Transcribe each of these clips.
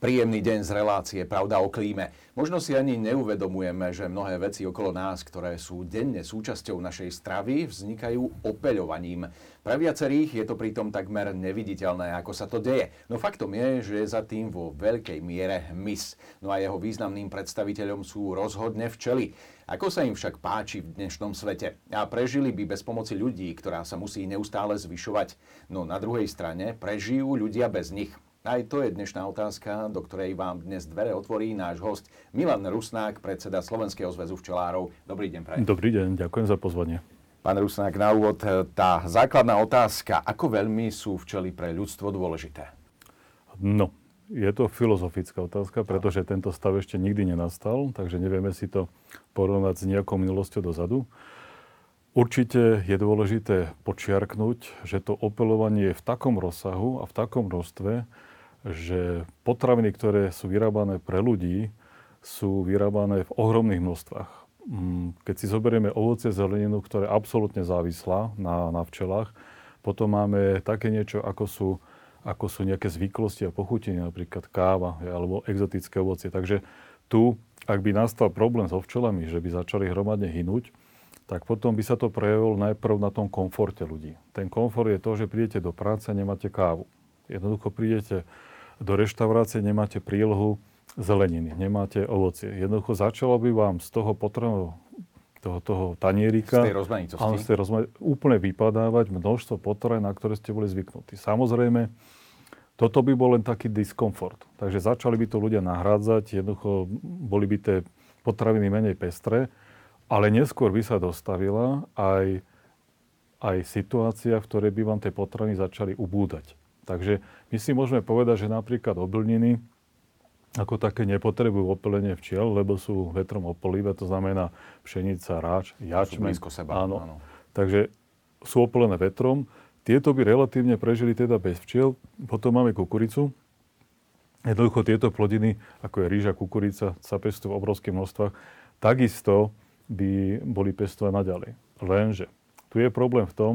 Príjemný deň z relácie Pravda o klíme. Možno si ani neuvedomujeme, že mnohé veci okolo nás, ktoré sú denne súčasťou našej stravy, vznikajú opeľovaním. Pre viacerých je to pritom takmer neviditeľné, ako sa to deje. No faktom je, že je za tým vo veľkej miere hmyz. No a jeho významným predstaviteľom sú rozhodne včely. Ako sa im však páči v dnešnom svete? A prežili by bez pomoci ľudí, ktorá sa musí neustále zvyšovať. No na druhej strane prežijú ľudia bez nich. Aj to je dnešná otázka, do ktorej vám dnes dvere otvorí náš host Milan Rusnák, predseda Slovenského zväzu včelárov. Dobrý deň, prajem. Dobrý deň, ďakujem za pozvanie. Pán Rusnák, na úvod tá základná otázka, ako veľmi sú včely pre ľudstvo dôležité? No, je to filozofická otázka, pretože tento stav ešte nikdy nenastal, takže nevieme si to porovnať s nejakou minulosťou dozadu. Určite je dôležité počiarknúť, že to opelovanie je v takom rozsahu a v takom množstve, že potraviny, ktoré sú vyrábané pre ľudí, sú vyrábané v ohromných množstvách. Mm, keď si zoberieme ovoce, zeleninu, ktoré je absolútne závislá na, na včelách, potom máme také niečo, ako sú, ako sú nejaké zvyklosti a pochutiny, napríklad káva alebo exotické ovocie. Takže tu, ak by nastal problém so včelami, že by začali hromadne hynúť, tak potom by sa to prejavilo najprv na tom komforte ľudí. Ten komfort je to, že prídete do práce a nemáte kávu. Jednoducho prídete do reštaurácie nemáte prílohu zeleniny, nemáte ovocie. Jednoducho začalo by vám z toho potrebného toho, toho tanierika, z tej rozmanitosti. Áno, z tej rozmanitosti, úplne vypadávať množstvo potravín, na ktoré ste boli zvyknutí. Samozrejme, toto by bol len taký diskomfort. Takže začali by to ľudia nahrádzať, jednoducho boli by tie potraviny menej pestré, ale neskôr by sa dostavila aj, aj situácia, v ktorej by vám tie potraviny začali ubúdať. Takže my si môžeme povedať, že napríklad obilniny ako také nepotrebujú opelenie včiel, lebo sú vetrom opelivé, to znamená pšenica, ráč, jačmen. Sú seba. Áno. áno. Takže sú opelené vetrom. Tieto by relatívne prežili teda bez včiel. Potom máme kukuricu. Jednoducho tieto plodiny, ako je rýža, kukurica, sa pestujú v obrovských množstvách. Takisto by boli pestované naďalej. Lenže tu je problém v tom,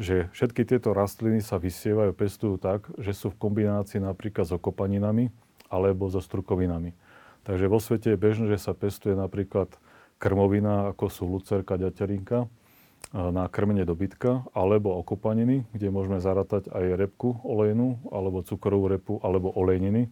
že všetky tieto rastliny sa vysievajú, pestujú tak, že sú v kombinácii napríklad s okopaninami alebo so strukovinami. Takže vo svete je bežné, že sa pestuje napríklad krmovina, ako sú lucerka, ďaterinka, na krmenie dobytka, alebo okopaniny, kde môžeme zarátať aj repku olejnú, alebo cukrovú repu, alebo olejniny.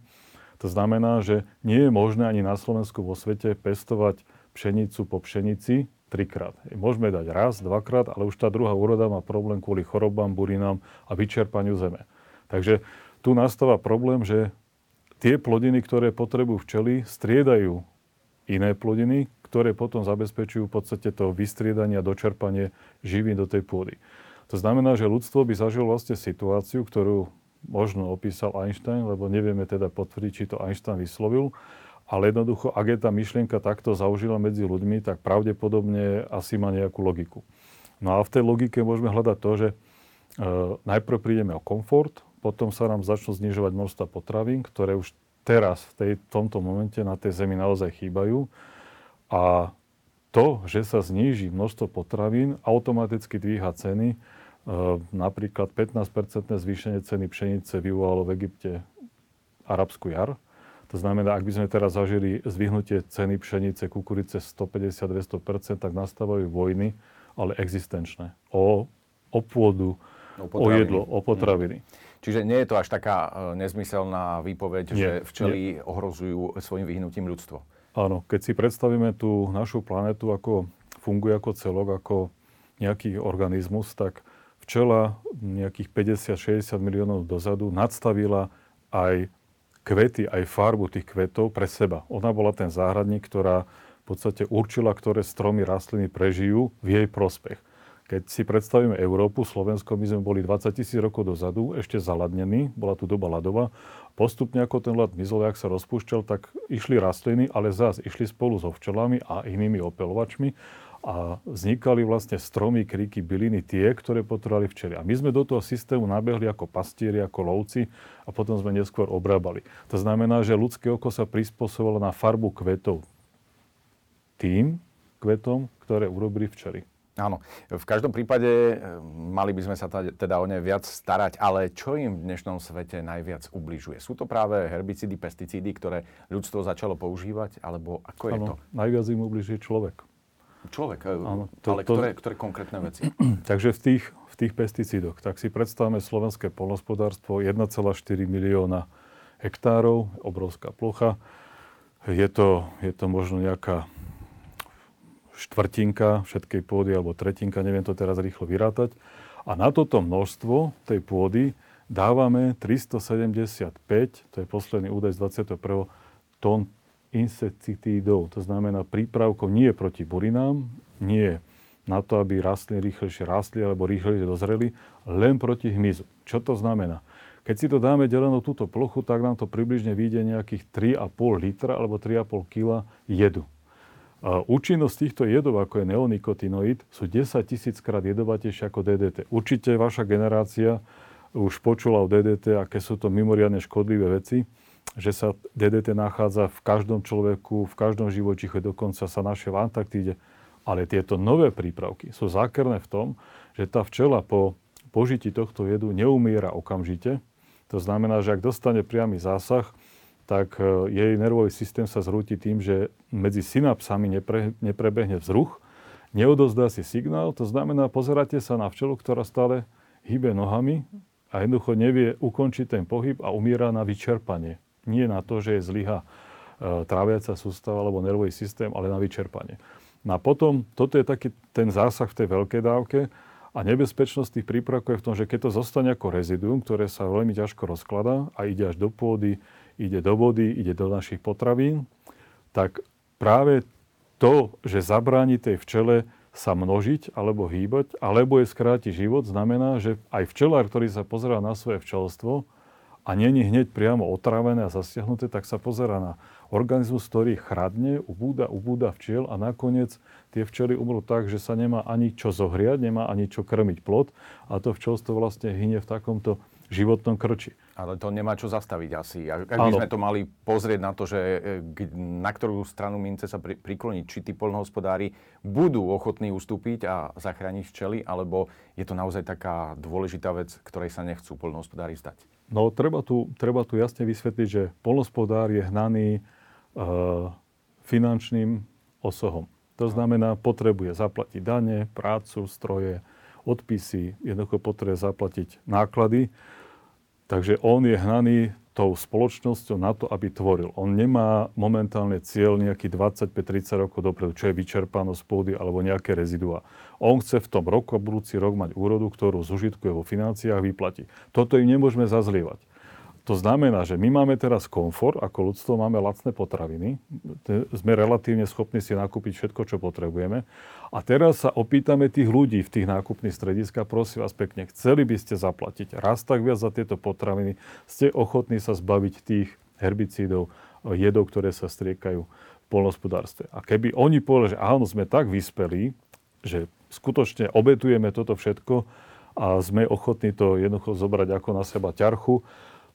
To znamená, že nie je možné ani na Slovensku vo svete pestovať pšenicu po pšenici, trikrát. Môžeme dať raz, dvakrát, ale už tá druhá úroda má problém kvôli chorobám, burinám a vyčerpaniu zeme. Takže tu nastáva problém, že tie plodiny, ktoré potrebujú včely, striedajú iné plodiny, ktoré potom zabezpečujú v podstate to vystriedanie a dočerpanie živín do tej pôdy. To znamená, že ľudstvo by zažilo vlastne situáciu, ktorú možno opísal Einstein, lebo nevieme teda potvrdiť, či to Einstein vyslovil, ale jednoducho, ak je tá myšlienka takto zaužila medzi ľuďmi, tak pravdepodobne asi má nejakú logiku. No a v tej logike môžeme hľadať to, že e, najprv prídeme o komfort, potom sa nám začnú znižovať množstva potravín, ktoré už teraz v tej, tomto momente na tej zemi naozaj chýbajú. A to, že sa zníži množstvo potravín, automaticky dvíha ceny. E, napríklad 15-percentné zvýšenie ceny pšenice vyvolalo v Egypte arabskú jar to znamená, ak by sme teraz zažili zvyhnutie ceny pšenice, kukurice 150-200%, tak nastávajú vojny, ale existenčné. O, o pôdu, o, o jedlo, o potraviny. Mm. Čiže nie je to až taká e, nezmyselná výpoveď, nie, že včely nie. ohrozujú svojim vyhnutím ľudstvo. Áno, keď si predstavíme tú našu planetu, ako funguje ako celok, ako nejaký organizmus, tak včela nejakých 50-60 miliónov dozadu nadstavila aj kvety, aj farbu tých kvetov pre seba. Ona bola ten záhradník, ktorá v podstate určila, ktoré stromy, rastliny prežijú v jej prospech. Keď si predstavíme Európu, Slovensko, my sme boli 20 tisíc rokov dozadu, ešte zaladnení, bola tu doba ľadová. Postupne ako ten ľad mizol, ak sa rozpúšťal, tak išli rastliny, ale zás išli spolu so včelami a inými opelovačmi a vznikali vlastne stromy, kríky, byliny, tie, ktoré potrebovali včely. A my sme do toho systému nabehli ako pastieri, ako lovci a potom sme neskôr obrábali. To znamená, že ľudské oko sa prispôsobilo na farbu kvetov tým kvetom, ktoré urobili včely. Áno, v každom prípade e, mali by sme sa teda o ne viac starať, ale čo im v dnešnom svete najviac ubližuje? Sú to práve herbicídy, pesticídy, ktoré ľudstvo začalo používať, alebo ako je ano, to? najviac im ubližuje človek. Človek, Áno, to, ale to, ktoré, ktoré konkrétne veci? Takže v tých, v tých pesticídoch, tak si predstavme slovenské polnospodárstvo 1,4 milióna hektárov, obrovská plocha. Je to, je to možno nejaká štvrtinka všetkej pôdy, alebo tretinka, neviem to teraz rýchlo vyrátať. A na toto množstvo tej pôdy dávame 375, to je posledný údaj z 21. tón insekticídov, to znamená prípravkov nie proti burinám, nie na to, aby rastliny rýchlejšie rastli alebo rýchlejšie dozreli, len proti hmyzu. Čo to znamená? Keď si to dáme delenú túto plochu, tak nám to približne vyjde nejakých 3,5 litra alebo 3,5 kg jedu. A účinnosť týchto jedov, ako je neonikotinoid, sú 10 tisíc krát jedovatejšie ako DDT. Určite vaša generácia už počula o DDT, aké sú to mimoriadne škodlivé veci že sa DDT nachádza v každom človeku, v každom živočiche, dokonca sa našiel v Antarktíde. Ale tieto nové prípravky sú zákerné v tom, že tá včela po požití tohto jedu neumiera okamžite. To znamená, že ak dostane priamy zásah, tak e, jej nervový systém sa zrúti tým, že medzi synapsami nepre, neprebehne vzruch, neodozdá si signál, to znamená, pozeráte sa na včelu, ktorá stále hýbe nohami a jednoducho nevie ukončiť ten pohyb a umiera na vyčerpanie nie na to, že je zlyha e, tráviaca sústava alebo nervový systém, ale na vyčerpanie. No a potom, toto je taký ten zásah v tej veľkej dávke a nebezpečnosť tých prípravkov je v tom, že keď to zostane ako reziduum, ktoré sa veľmi ťažko rozkladá a ide až do pôdy, ide do vody, ide do našich potravín, tak práve to, že zabráni tej včele sa množiť alebo hýbať, alebo je skráti život, znamená, že aj včelár, ktorý sa pozerá na svoje včelstvo, a není hneď priamo otrávené a zasiahnuté, tak sa pozera na organizmus, ktorý chradne, ubúda, ubúda včiel a nakoniec tie včely umrú tak, že sa nemá ani čo zohriať, nemá ani čo krmiť plod a to včelstvo vlastne hynie v takomto životnom krči. Ale to nemá čo zastaviť asi. Ak by sme to mali pozrieť na to, že e, na ktorú stranu mince sa prikloniť, či tí polnohospodári budú ochotní ustúpiť a zachrániť včely, alebo je to naozaj taká dôležitá vec, ktorej sa nechcú polnohospodári zdať? No, treba tu, treba tu jasne vysvetliť, že polnospodár je hnaný e, finančným osohom. To znamená, potrebuje zaplatiť dane, prácu, stroje, odpisy, jednoducho potrebuje zaplatiť náklady Takže on je hnaný tou spoločnosťou na to, aby tvoril. On nemá momentálne cieľ nejaký 25-30 rokov dopredu, čo je vyčerpanosť pôdy alebo nejaké rezidua. On chce v tom roku a budúci rok mať úrodu, ktorú zužitkuje vo financiách vyplatí. Toto im nemôžeme zazlievať. To znamená, že my máme teraz komfort, ako ľudstvo máme lacné potraviny, sme relatívne schopní si nakúpiť všetko, čo potrebujeme. A teraz sa opýtame tých ľudí v tých nákupných strediskách, prosím vás pekne, chceli by ste zaplatiť raz tak viac za tieto potraviny, ste ochotní sa zbaviť tých herbicídov, jedov, ktoré sa striekajú v polnospodárstve. A keby oni povedali, že áno, sme tak vyspelí, že skutočne obetujeme toto všetko a sme ochotní to jednoducho zobrať ako na seba ťarchu,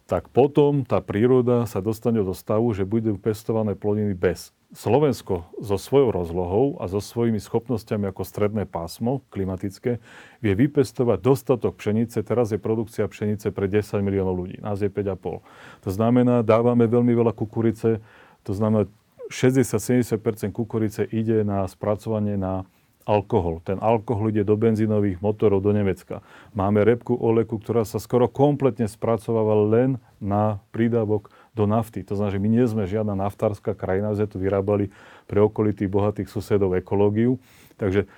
tak potom tá príroda sa dostane do stavu, že budú pestované plodiny bez. Slovensko so svojou rozlohou a so svojimi schopnosťami ako stredné pásmo klimatické vie vypestovať dostatok pšenice. Teraz je produkcia pšenice pre 10 miliónov ľudí. Nás je 5,5. To znamená, dávame veľmi veľa kukurice. To znamená, 60-70% kukurice ide na spracovanie na alkohol. Ten alkohol ide do benzínových motorov do Nemecka. Máme repku oleku, ktorá sa skoro kompletne spracováva len na prídavok do nafty. To znamená, že my nie sme žiadna naftárska krajina, že tu vyrábali pre okolitých bohatých susedov ekológiu. Takže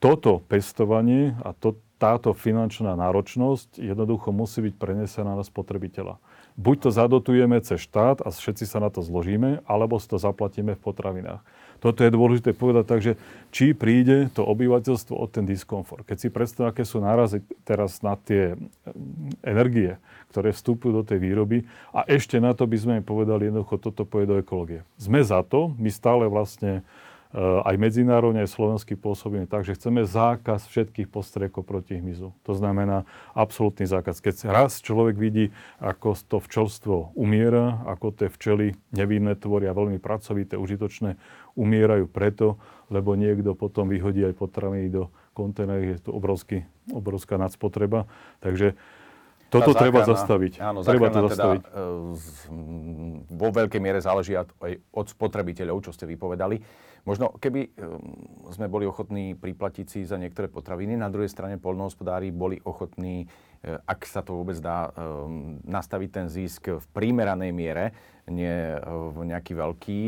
toto pestovanie a to, táto finančná náročnosť jednoducho musí byť prenesená na spotrebiteľa. Buď to zadotujeme cez štát a všetci sa na to zložíme, alebo si to zaplatíme v potravinách. Toto je dôležité povedať, takže či príde to obyvateľstvo o ten diskomfort. Keď si predstavím, aké sú nárazy teraz na tie mm, energie, ktoré vstupujú do tej výroby a ešte na to by sme im povedali, jednoducho toto pôjde do ekológie. Sme za to, my stále vlastne aj medzinárodne, aj slovenský pôsobíme tak, že chceme zákaz všetkých postriekov proti hmyzu. To znamená absolútny zákaz. Keď raz človek vidí, ako to včelstvo umiera, ako tie včely nevinné tvoria veľmi pracovité, užitočné, umierajú preto, lebo niekto potom vyhodí aj potraviny do kontajnerov, je to obrovský, obrovská nadspotreba. Takže toto záchrana, treba zastaviť. Áno, treba to teda, zastaviť. Teda, vo veľkej miere záleží aj od spotrebiteľov, čo ste vypovedali. Možno keby e, sme boli ochotní priplatiť si za niektoré potraviny, na druhej strane polnohospodári boli ochotní, e, ak sa to vôbec dá, nastaviť ten zisk v primeranej miere, nie v nejaký veľký,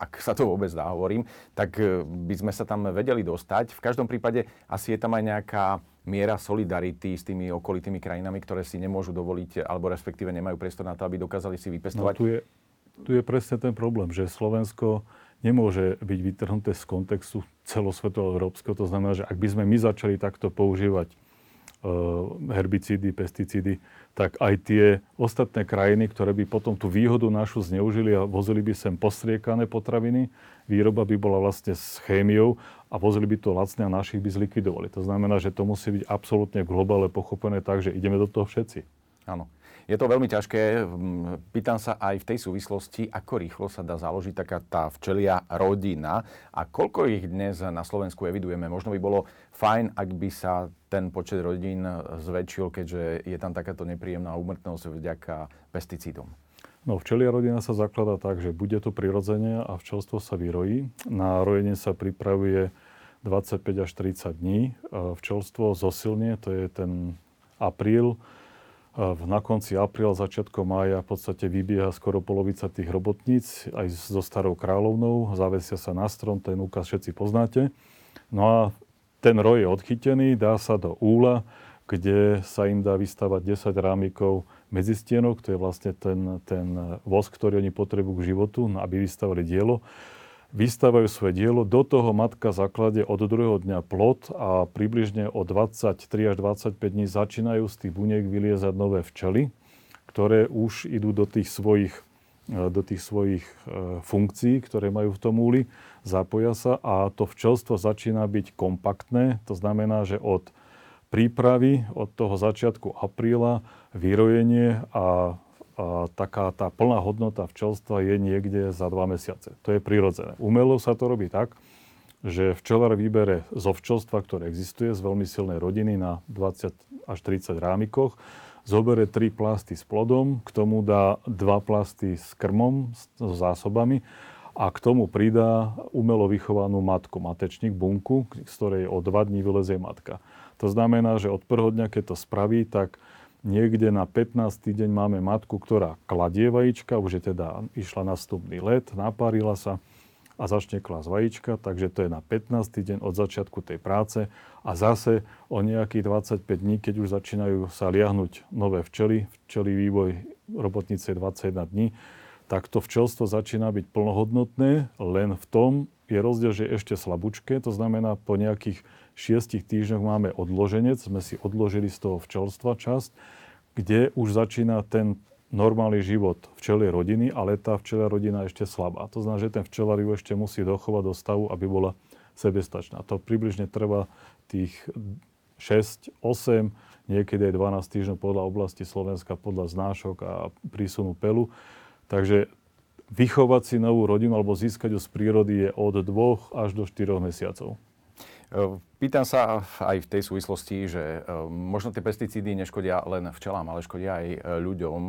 ak sa to vôbec dá, hovorím, tak by sme sa tam vedeli dostať. V každom prípade asi je tam aj nejaká miera solidarity s tými okolitými krajinami, ktoré si nemôžu dovoliť, alebo respektíve nemajú priestor na to, aby dokázali si vypestovať. No, tu, je, tu je presne ten problém, že Slovensko nemôže byť vytrhnuté z kontextu celosvetového európskeho. To znamená, že ak by sme my začali takto používať uh, herbicídy, pesticídy, tak aj tie ostatné krajiny, ktoré by potom tú výhodu našu zneužili a vozili by sem postriekané potraviny, výroba by bola vlastne s chémiou a vozili by to lacne a našich by zlikvidovali. To znamená, že to musí byť absolútne globálne pochopené tak, že ideme do toho všetci. Áno. Je to veľmi ťažké. Pýtam sa aj v tej súvislosti, ako rýchlo sa dá založiť taká tá včelia rodina a koľko ich dnes na Slovensku evidujeme. Možno by bolo fajn, ak by sa ten počet rodín zväčšil, keďže je tam takáto nepríjemná úmrtnosť vďaka pesticídom. No, včelia rodina sa zakladá tak, že bude to prirodzenie a včelstvo sa vyrojí. Na rojenie sa pripravuje 25 až 30 dní. Včelstvo zosilnie, to je ten apríl, na konci apríla, začiatkom mája v podstate vybieha skoro polovica tých robotníc aj so starou kráľovnou. Zavesia sa na strom, ten úkaz všetci poznáte. No a ten roj je odchytený, dá sa do úla, kde sa im dá vystavať 10 rámikov medzistienok, to je vlastne ten, ten vosk, ktorý oni potrebujú k životu, aby vystavili dielo vystávajú svoje dielo. Do toho matka zaklade od druhého dňa plod a približne o 23 až 25 dní začínajú z tých buniek vyliezať nové včely, ktoré už idú do tých svojich, e, do tých svojich e, funkcií, ktoré majú v tom úli, zapoja sa a to včelstvo začína byť kompaktné. To znamená, že od prípravy, od toho začiatku apríla, vyrojenie a a taká tá plná hodnota včelstva je niekde za dva mesiace. To je prirodzené. Umelo sa to robí tak, že včelár vybere zo včelstva, ktoré existuje, z veľmi silnej rodiny na 20 až 30 rámikoch, zobere tri plasty s plodom, k tomu dá dva plasty s krmom, s zásobami a k tomu pridá umelo vychovanú matku, matečník, bunku, z ktorej o dva dní vylezie matka. To znamená, že od prvého dňa, keď to spraví, tak Niekde na 15. deň máme matku, ktorá kladie vajíčka, už je teda išla na stupný let, napárila sa a začne klásť vajíčka, takže to je na 15. deň od začiatku tej práce a zase o nejakých 25 dní, keď už začínajú sa liahnuť nové včely, včely vývoj robotnice 21 dní, tak to včelstvo začína byť plnohodnotné, len v tom je rozdiel, že je ešte slabúčke, to znamená po nejakých šiestich týždňoch máme odloženec, sme si odložili z toho včelstva časť, kde už začína ten normálny život včelie rodiny, ale tá včelia rodina je ešte slabá. To znamená, že ten včelár ju ešte musí dochovať do stavu, aby bola sebestačná. To približne trvá tých 6, 8, niekedy aj 12 týždňov podľa oblasti Slovenska, podľa znášok a prísunu pelu. Takže vychovať si novú rodinu alebo získať ju z prírody je od 2 až do 4 mesiacov. E, pýtam sa aj v tej súvislosti, že e, možno tie pesticídy neškodia len včelám, ale škodia aj e, ľuďom.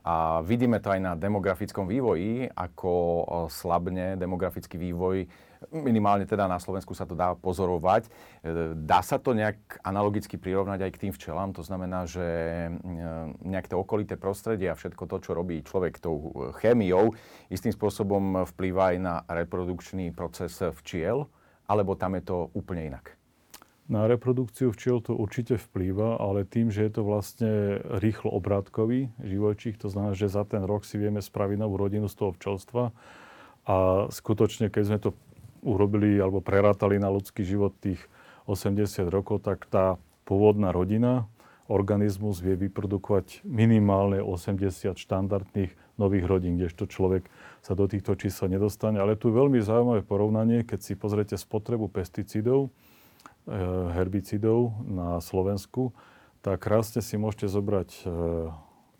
A vidíme to aj na demografickom vývoji, ako slabne demografický vývoj, minimálne teda na Slovensku sa to dá pozorovať. Dá sa to nejak analogicky prirovnať aj k tým včelám? To znamená, že nejak to okolité prostredie a všetko to, čo robí človek tou chémiou, istým spôsobom vplýva aj na reprodukčný proces včiel? Alebo tam je to úplne inak? Na reprodukciu včiel to určite vplýva, ale tým, že je to vlastne rýchlo obrátkový živočích, to znamená, že za ten rok si vieme spraviť novú rodinu z toho včelstva a skutočne, keď sme to urobili alebo prerátali na ľudský život tých 80 rokov, tak tá pôvodná rodina organizmus vie vyprodukovať minimálne 80 štandardných nových rodín, kdežto človek sa do týchto čísel nedostane. Ale tu je veľmi zaujímavé porovnanie, keď si pozriete spotrebu pesticídov, eh, herbicidov na Slovensku, tak krásne si môžete zobrať eh,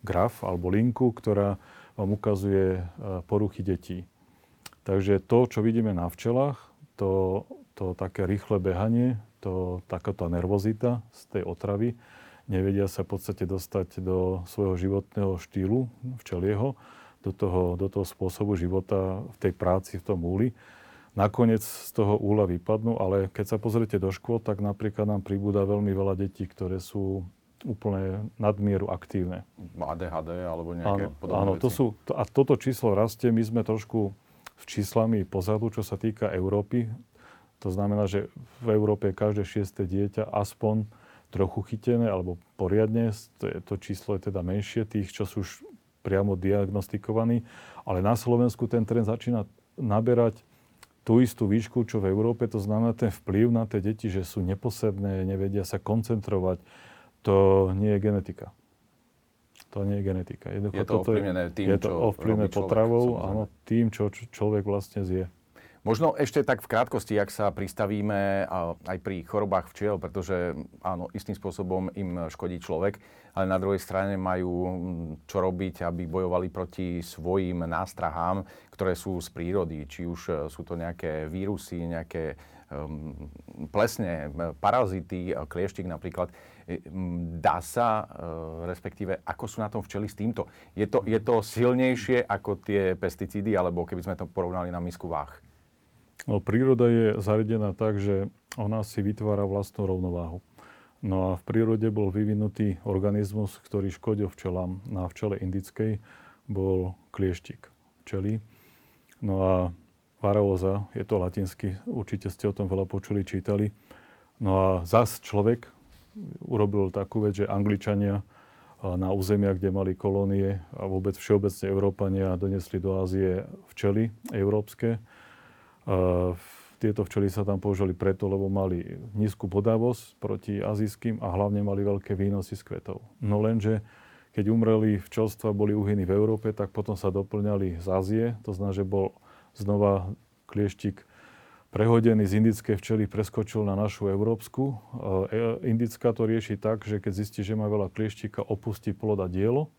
graf alebo linku, ktorá vám ukazuje eh, poruchy detí. Takže to, čo vidíme na včelách, to, to také rýchle behanie, to, takáto nervozita z tej otravy, nevedia sa v podstate dostať do svojho životného štýlu včelieho, do toho, do toho spôsobu života v tej práci, v tom úli. Nakoniec z toho úla vypadnú, ale keď sa pozriete do škôl, tak napríklad nám pribúda veľmi veľa detí, ktoré sú úplne nadmieru aktívne. ADHD alebo nejaké áno, podobné áno, veci. to sú, to, a toto číslo rastie. My sme trošku s číslami pozadu, čo sa týka Európy. To znamená, že v Európe je každé šieste dieťa aspoň trochu chytené alebo poriadne. To, číslo je teda menšie tých, čo sú už priamo diagnostikovaní. Ale na Slovensku ten trend začína naberať tú istú výšku, čo v Európe. To znamená ten vplyv na tie deti, že sú neposebné, nevedia sa koncentrovať. To nie je genetika. To nie je genetika. Jednoducho, je to ovplyvnené tým, je to čo ovplyvnené človek, potravou, samozrejme. áno, tým, čo človek vlastne zje. Možno ešte tak v krátkosti, ak sa pristavíme aj pri chorobách včiel, pretože áno, istým spôsobom im škodí človek, ale na druhej strane majú mm, čo robiť, aby bojovali proti svojim nástrahám, ktoré sú z prírody. Či už e, sú to nejaké vírusy, nejaké plesne, m, parazity, e, klieštik napríklad. E, Dá sa, e, respektíve, ako sú na tom včely s týmto? Je to, je to silnejšie ako tie pesticídy, alebo keby sme to porovnali na misku váh? No, príroda je zariadená tak, že ona si vytvára vlastnú rovnováhu. No a v prírode bol vyvinutý organizmus, ktorý škodil včelám. Na včele indickej bol klieštik včely. No a varóza, je to latinsky, určite ste o tom veľa počuli, čítali. No a zas človek urobil takú vec, že Angličania na územia, kde mali kolónie a vôbec všeobecne Európania donesli do Ázie včely európske tieto včely sa tam použili preto, lebo mali nízku bodavosť proti azijským a hlavne mali veľké výnosy z kvetov. No lenže, keď umreli včelstva, boli uhyny v Európe, tak potom sa doplňali z Ázie. To znamená, že bol znova klieštik prehodený z indickej včely, preskočil na našu európsku. E, indická to rieši tak, že keď zistí, že má veľa klieštika, opustí plod a dielo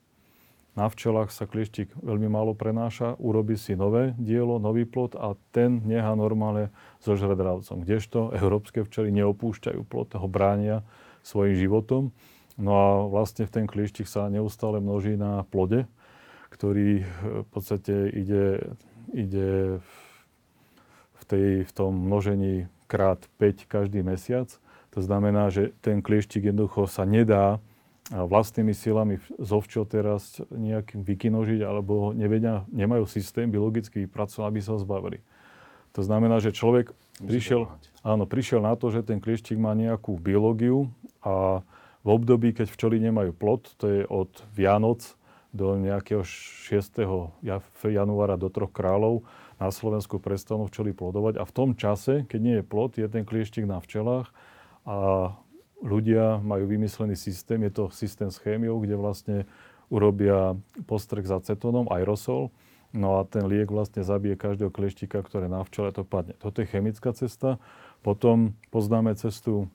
na včelách sa klieštik veľmi málo prenáša, urobí si nové dielo, nový plod a ten nechá normálne zožrať dravcom. Kdežto európske včely neopúšťajú plod, ho bránia svojim životom. No a vlastne ten klieštik sa neustále množí na plode, ktorý v podstate ide, ide v, tej, v tom množení krát 5 každý mesiac. To znamená, že ten klieštik jednoducho sa nedá vlastnými silami zo teraz nejakým vykinožiť alebo nevedia, nemajú systém biologicky vypracovaný, aby sa ho zbavili. To znamená, že človek prišiel, áno, prišiel na to, že ten klieštik má nejakú biológiu a v období, keď včely nemajú plod, to je od Vianoc do nejakého 6. januára do troch kráľov, na Slovensku prestanú včely plodovať a v tom čase, keď nie je plod, je ten klieštik na včelách a ľudia majú vymyslený systém, je to systém s chémiou, kde vlastne urobia postrek s acetónom, aerosol, no a ten liek vlastne zabije každého klieštika, ktoré na včele to padne. Toto je chemická cesta. Potom poznáme cestu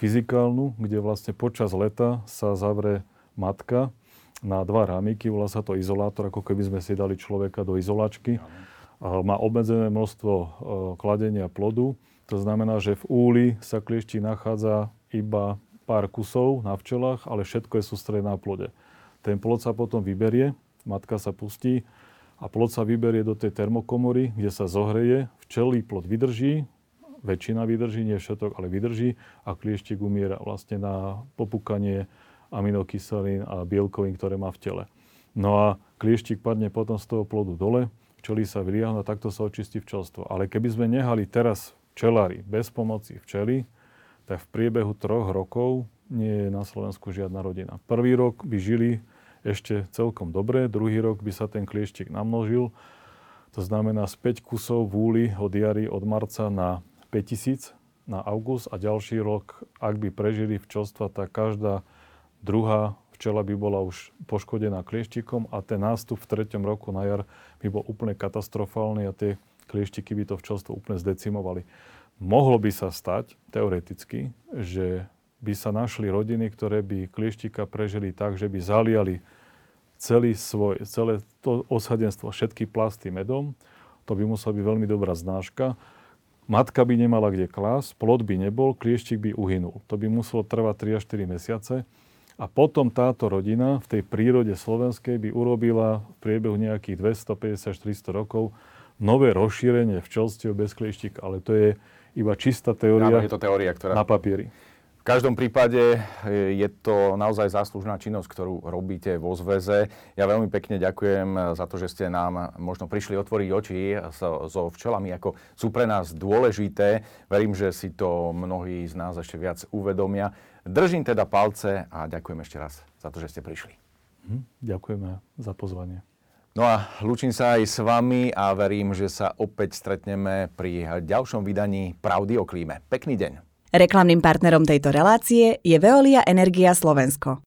fyzikálnu, kde vlastne počas leta sa zavre matka na dva rámiky, volá sa to izolátor, ako keby sme si dali človeka do izolačky. Má obmedzené množstvo e, kladenia plodu, to znamená, že v úli sa kliešti nachádza iba pár kusov na včelách, ale všetko je sústredené na plode. Ten plod sa potom vyberie, matka sa pustí a plod sa vyberie do tej termokomory, kde sa zohreje, včelý plod vydrží, väčšina vydrží, nie všetok, ale vydrží a klieštik umiera vlastne na popukanie aminokyselín a bielkovín, ktoré má v tele. No a klieštik padne potom z toho plodu dole, včely sa vyliahnu a takto sa očistí včelstvo. Ale keby sme nehali teraz včelári bez pomoci včely, tak v priebehu troch rokov nie je na Slovensku žiadna rodina. Prvý rok by žili ešte celkom dobre, druhý rok by sa ten klieštik namnožil. To znamená z 5 kusov v úli od jary od marca na 5000 na august a ďalší rok, ak by prežili včelstva, tak každá druhá včela by bola už poškodená klieštikom a ten nástup v treťom roku na jar by bol úplne katastrofálny a tie klieštiky by to včelstvo úplne zdecimovali. Mohlo by sa stať, teoreticky, že by sa našli rodiny, ktoré by klieštika prežili tak, že by zaliali celý svoj, celé to osadenstvo, všetky plasty medom. To by musela byť veľmi dobrá znáška. Matka by nemala kde klás, plod by nebol, klieštik by uhynul. To by muselo trvať 3 až 4 mesiace. A potom táto rodina v tej prírode slovenskej by urobila v priebehu nejakých 250-400 rokov nové rozšírenie včelstiev bez klieštika. Ale to je iba čistá teória, Áno, je to teória ktorá... na papieri. V každom prípade e, je to naozaj záslužná činnosť, ktorú robíte vo zväze. Ja veľmi pekne ďakujem za to, že ste nám možno prišli otvoriť oči so, so včelami, ako sú pre nás dôležité. Verím, že si to mnohí z nás ešte viac uvedomia. Držím teda palce a ďakujem ešte raz za to, že ste prišli. Hm, ďakujeme za pozvanie. No a lúčim sa aj s vami a verím, že sa opäť stretneme pri ďalšom vydaní Pravdy o klíme. Pekný deň. Reklamným partnerom tejto relácie je Veolia Energia Slovensko.